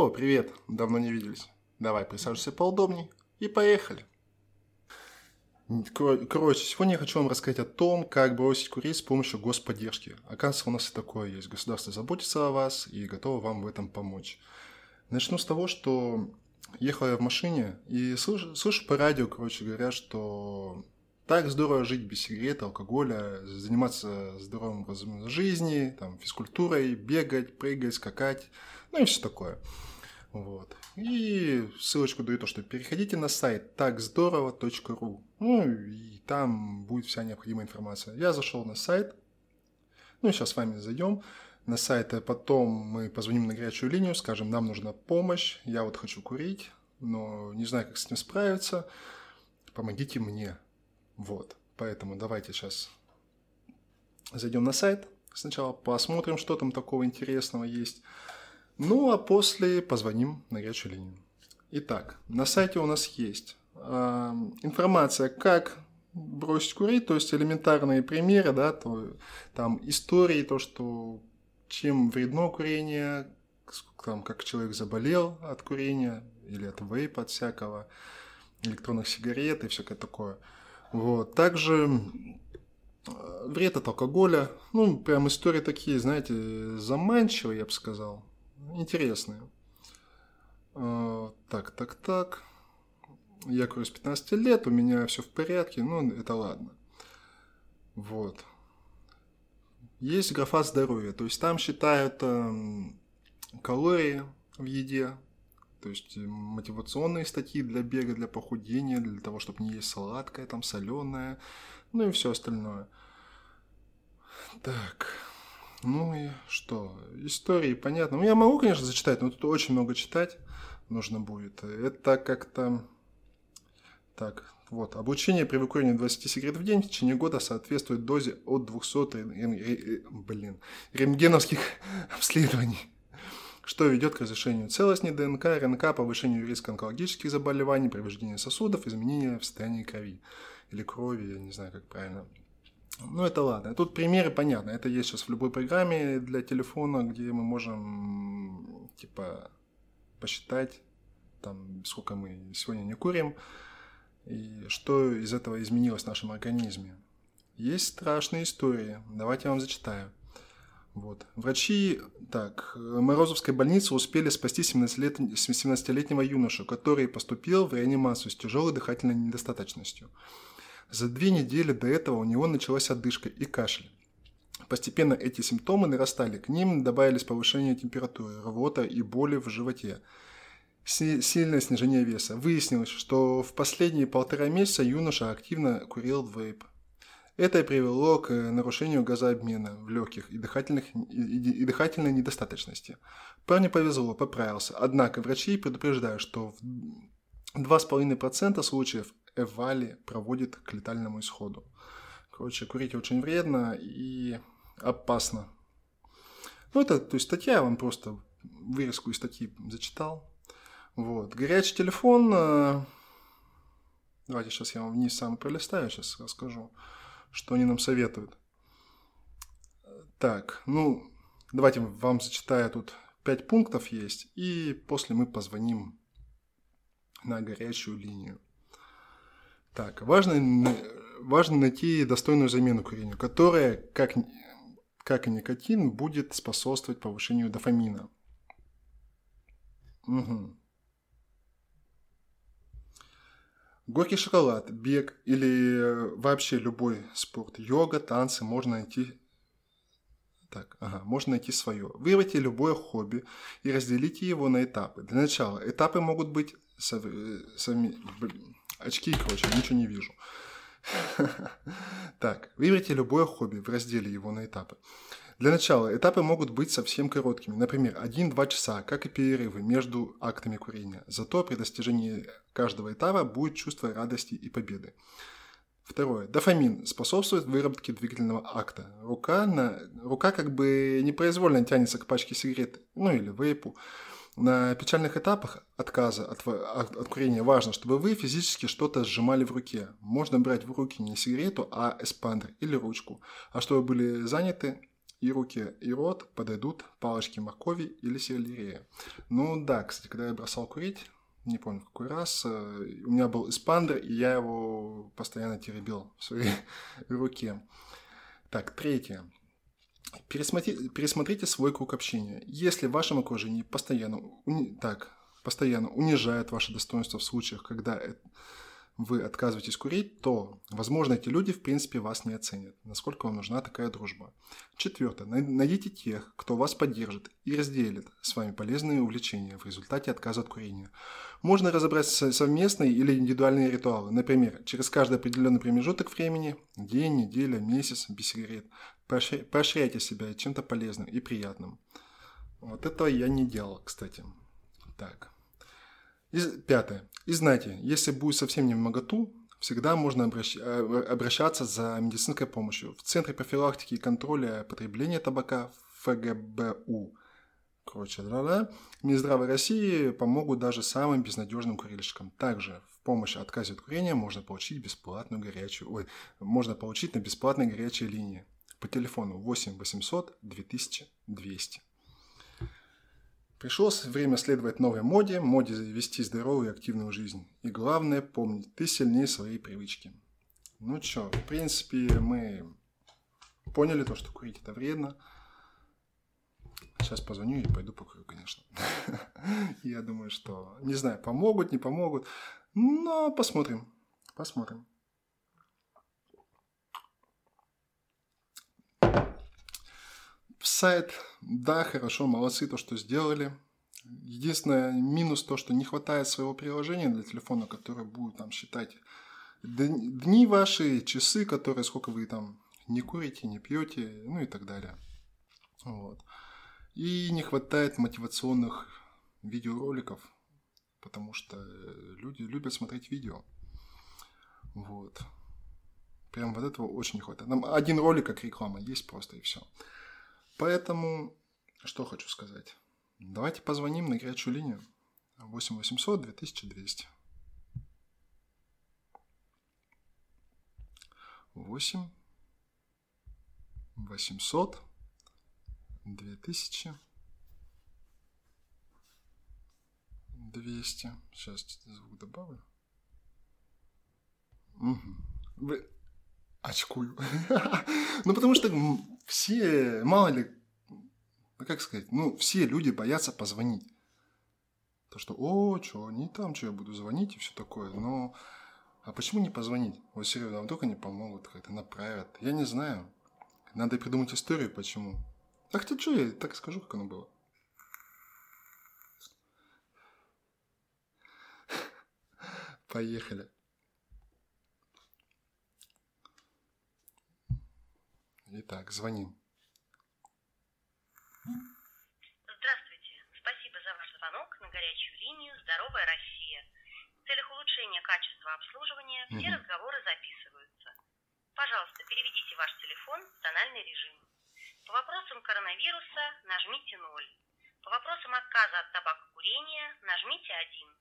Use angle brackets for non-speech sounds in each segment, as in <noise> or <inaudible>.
О, привет, давно не виделись. Давай, присаживайся поудобней и поехали. Короче, сегодня я хочу вам рассказать о том, как бросить курить с помощью господдержки. Оказывается, у нас и такое есть. Государство заботится о вас и готово вам в этом помочь. Начну с того, что ехал я в машине и слышу, слышу по радио, короче говоря, что так здорово жить без сигарет, алкоголя, заниматься здоровым образом жизни, там, физкультурой, бегать, прыгать, скакать, ну и все такое. Вот. И ссылочку даю то, что переходите на сайт такздорово.ру. Ну и там будет вся необходимая информация. Я зашел на сайт. Ну сейчас с вами зайдем на сайт, а потом мы позвоним на горячую линию, скажем, нам нужна помощь, я вот хочу курить, но не знаю, как с этим справиться, помогите мне. Вот, поэтому давайте сейчас зайдем на сайт, сначала посмотрим, что там такого интересного есть, ну а после позвоним на горячую линию. Итак, на сайте у нас есть э, информация, как бросить курить, то есть элементарные примеры, да, то, там истории, то, что чем вредно курение, там, как человек заболел от курения или от вейпа, от всякого, электронных сигарет и всякое такое. Вот. Также э, вред от алкоголя, ну, прям истории такие, знаете, заманчивые, я бы сказал, интересные. Э, так, так, так. Я курю с 15 лет, у меня все в порядке, ну, это ладно. Вот есть графа здоровья, то есть там считают э, калории в еде, то есть э, мотивационные статьи для бега, для похудения, для того, чтобы не есть сладкое, там соленое, ну и все остальное. Так, ну и что? Истории, понятно. Ну, я могу, конечно, зачитать, но тут очень много читать нужно будет. Это как-то... Так, вот. Обучение при выкурении 20 сигарет в день в течение года соответствует дозе от 200 блин, рентгеновских <laughs> обследований что ведет к разрешению целостной ДНК, РНК, повышению риска онкологических заболеваний, повреждения сосудов, изменения в состоянии крови или крови, я не знаю, как правильно. Ну, это ладно. Тут примеры понятны. Это есть сейчас в любой программе для телефона, где мы можем, типа, посчитать, там, сколько мы сегодня не курим, и что из этого изменилось в нашем организме. Есть страшные истории. Давайте я вам зачитаю. Вот. Врачи так, Морозовской больницы успели спасти 17-летнего юношу, который поступил в реанимацию с тяжелой дыхательной недостаточностью. За две недели до этого у него началась одышка и кашель. Постепенно эти симптомы нарастали, к ним добавились повышение температуры, рвота и боли в животе – сильное снижение веса. Выяснилось, что в последние полтора месяца юноша активно курил вейп. Это привело к нарушению газообмена в легких и, дыхательных, и, и дыхательной недостаточности. Парню повезло, поправился. Однако врачи предупреждают, что в 2,5% случаев эвали проводит к летальному исходу. Короче, курить очень вредно и опасно. Ну, это, то есть статья, я вам просто вырезку из статьи зачитал. Вот. Горячий телефон. Э, давайте сейчас я вам вниз сам пролистаю, сейчас расскажу, что они нам советуют. Так, ну, давайте вам зачитаю, тут пять пунктов есть, и после мы позвоним на горячую линию. Так, важно, важно найти достойную замену курению, которая, как, как и никотин, будет способствовать повышению дофамина. Угу. Горький шоколад, бег или вообще любой спорт, йога, танцы можно найти так, ага, можно найти свое. Выберите любое хобби и разделите его на этапы. Для начала этапы могут быть э, сами... Очки, короче, ничего не вижу. <laughs> Так, выберите любое хобби в разделе его на этапы. Для начала этапы могут быть совсем короткими, например, 1-2 часа, как и перерывы между актами курения. Зато при достижении каждого этапа будет чувство радости и победы. Второе. Дофамин способствует выработке двигательного акта. Рука, на, рука как бы непроизвольно тянется к пачке сигарет, ну или вейпу. На печальных этапах отказа от, от, от курения важно, чтобы вы физически что-то сжимали в руке. Можно брать в руки не сигарету, а эспандер или ручку. А чтобы были заняты и руки, и рот подойдут палочки моркови или селерея. Ну да, кстати, когда я бросал курить, не помню какой раз, э, у меня был эспандер, и я его постоянно теребил в своей <laughs> руке. Так, третье. Пересмотрите, пересмотрите свой круг общения. Если в вашем окружении постоянно, уни, так, постоянно унижает ваше достоинство в случаях, когда вы отказываетесь курить, то, возможно, эти люди в принципе вас не оценят, насколько вам нужна такая дружба. Четвертое. Найдите тех, кто вас поддержит и разделит с вами полезные увлечения в результате отказа от курения. Можно разобрать совместные или индивидуальные ритуалы. Например, через каждый определенный промежуток времени, день, неделя, месяц, без сигарет, поощряйте себя чем-то полезным и приятным. Вот этого я не делал, кстати. Так. И, пятое. И знайте, если будет совсем не в моготу, всегда можно обращ... Э, обращаться за медицинской помощью в Центре профилактики и контроля потребления табака ФГБУ. Короче, да, да. Минздрава России помогут даже самым безнадежным курильщикам. Также в помощь отказе от курения можно получить бесплатную горячую, ой, можно получить на бесплатной горячей линии по телефону 8 800 2200. Пришло время следовать новой моде, моде завести здоровую и активную жизнь. И главное помнить, ты сильнее своей привычки. Ну чё, в принципе, мы поняли то, что курить это вредно. Сейчас позвоню и пойду покурю, конечно. <laughs> Я думаю, что, не знаю, помогут, не помогут, но посмотрим, посмотрим. Сайт, да, хорошо, молодцы, то, что сделали. Единственное, минус то, что не хватает своего приложения для телефона, которое будет там считать дни ваши, часы, которые, сколько вы там не курите, не пьете, ну и так далее. Вот. И не хватает мотивационных видеороликов, потому что люди любят смотреть видео. Вот. Прям вот этого очень не хватает. Нам один ролик как реклама есть просто и все. Поэтому, что хочу сказать. Давайте позвоним на горячую линию 8 800 2200. 8 800 2000 200. Сейчас звук добавлю. Угу. Вы... Очкую. <laughs> ну, потому что все, мало ли, ну, как сказать, ну, все люди боятся позвонить. То, что, о, что, не там, что я буду звонить и все такое. Но, а почему не позвонить? Вот серьезно, а вдруг они помогут, как-то направят. Я не знаю. Надо придумать историю, почему. А хотя что, я так скажу, как оно было. <laughs> Поехали. Итак, звоним. Здравствуйте. Спасибо за ваш звонок на горячую линию «Здоровая Россия». В целях улучшения качества обслуживания все угу. разговоры записываются. Пожалуйста, переведите ваш телефон в тональный режим. По вопросам коронавируса нажмите 0. По вопросам отказа от табакокурения нажмите 1.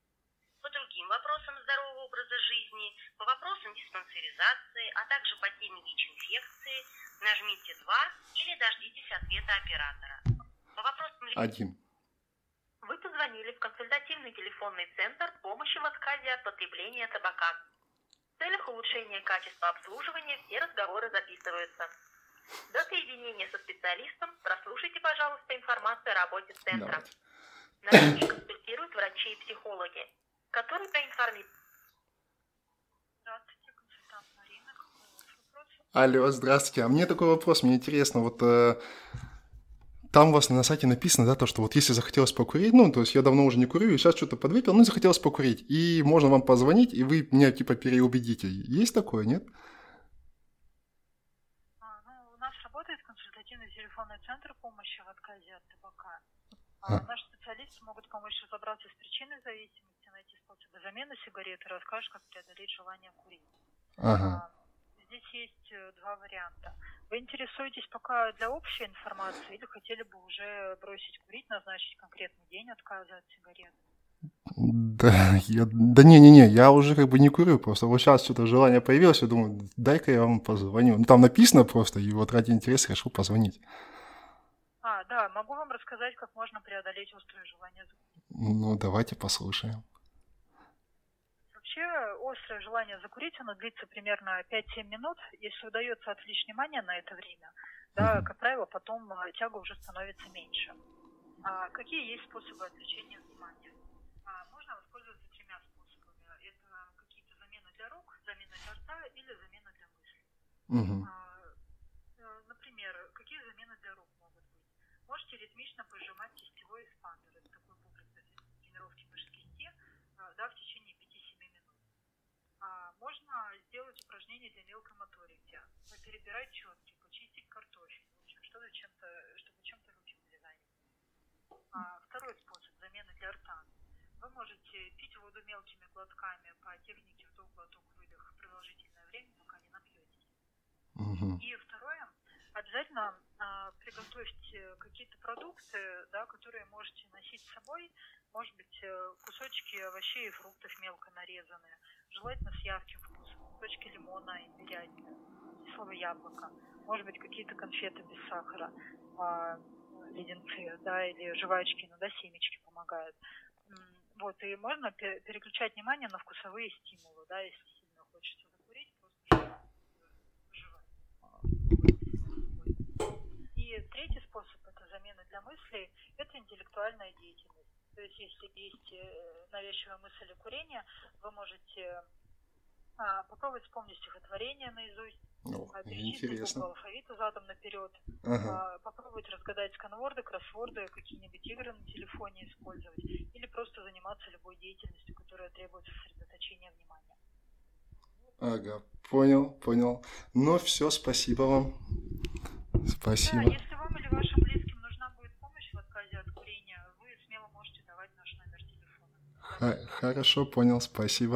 По другим вопросам здорового образа жизни, по вопросам диспансеризации, а также по теме ВИЧ-инфекции нажмите 2 или дождитесь ответа оператора. По вопросам... Один. Вы позвонили в консультативный телефонный центр помощи в отказе от потребления табака. В целях улучшения качества обслуживания все разговоры записываются. До соединения со специалистом прослушайте, пожалуйста, информацию о работе центра. Давайте. На линии консультируют врачи и психологи, которые проинформируют. Здравствуйте, консультант Марина. Какой у вас вопрос? Алло, здравствуйте. А мне такой вопрос, мне интересно, вот э, там у вас на сайте написано, да, то, что вот если захотелось покурить, ну, то есть я давно уже не курю, и сейчас что-то подвыпил, ну, захотелось покурить, и можно вам позвонить, и вы меня, типа, переубедите. Есть такое, нет? телефонный центр помощи в отказе от табака. А. Наши специалисты могут помочь разобраться с причиной зависимости, найти способы замены сигарет и расскажут, как преодолеть желание курить. Ага. А, здесь есть э, два варианта. Вы интересуетесь пока для общей информации или хотели бы уже бросить курить, назначить конкретный день отказа от сигарет? Да, я, да не-не-не, я уже как бы не курю, просто вот сейчас что-то желание появилось, я думаю, дай-ка я вам позвоню. Ну, там написано просто, и вот ради интереса решил позвонить. да, могу вам рассказать, как можно преодолеть острое желание. Ну, давайте послушаем. Вообще, острое желание закурить, оно длится примерно 5-7 минут. Если удается отвлечь внимание на это время, да, как правило, потом а, тяга уже становится меньше. А какие есть способы отвлечения внимания? А, можно воспользоваться тремя способами. Это какие-то замены для рук, замена для рта или замена для мыслей. Угу. А, э, например, какие замены для рук могут быть? Можете ритмично пожимать кистевой эспандер. Это такой для тренировки мышц кисти а, да, в течение 5-7 минут. А, можно сделать упражнение для мелкой моторики. Перебирать четки, почистить картофель. В общем, что-то чем-то, чтобы чем-то руки заняты. А, второй способ замены для рта. Вы можете пить воду мелкими глотками по технике вдох-глоток выдох продолжительное время, пока не напьетесь. Угу. И второе, обязательно а, приготовьте какие-то продукты, да, которые можете носить с собой. Может быть, э, кусочки овощей и фруктов мелко нарезанные, желательно с ярким вкусом. Кусочки лимона, имбиря, кислого яблока. Может быть, какие-то конфеты без сахара, а, леденцы, да, или жвачки, иногда семечки помогают. Вот, и можно пе- переключать внимание на вкусовые стимулы, да, если сильно хочется закурить, просто жевать. И третий способ это замена для мыслей, это интеллектуальная деятельность. То есть, если есть э, навязчивая мысль о курении, вы можете а, попробовать вспомнить стихотворение наизусть, О, а, перечислить интересно. алфавита задом наперед, Ага. а, попробовать разгадать сканворды, кроссворды, какие-нибудь игры на телефоне использовать, или просто заниматься любой деятельностью, которая требует сосредоточения внимания. Ага, понял, понял. Ну все, спасибо вам. Спасибо. Да, если вам или вашим близким нужна будет помощь в отказе от курения, вы смело можете давать наш номер телефона. Ха- Хорошо, понял, спасибо.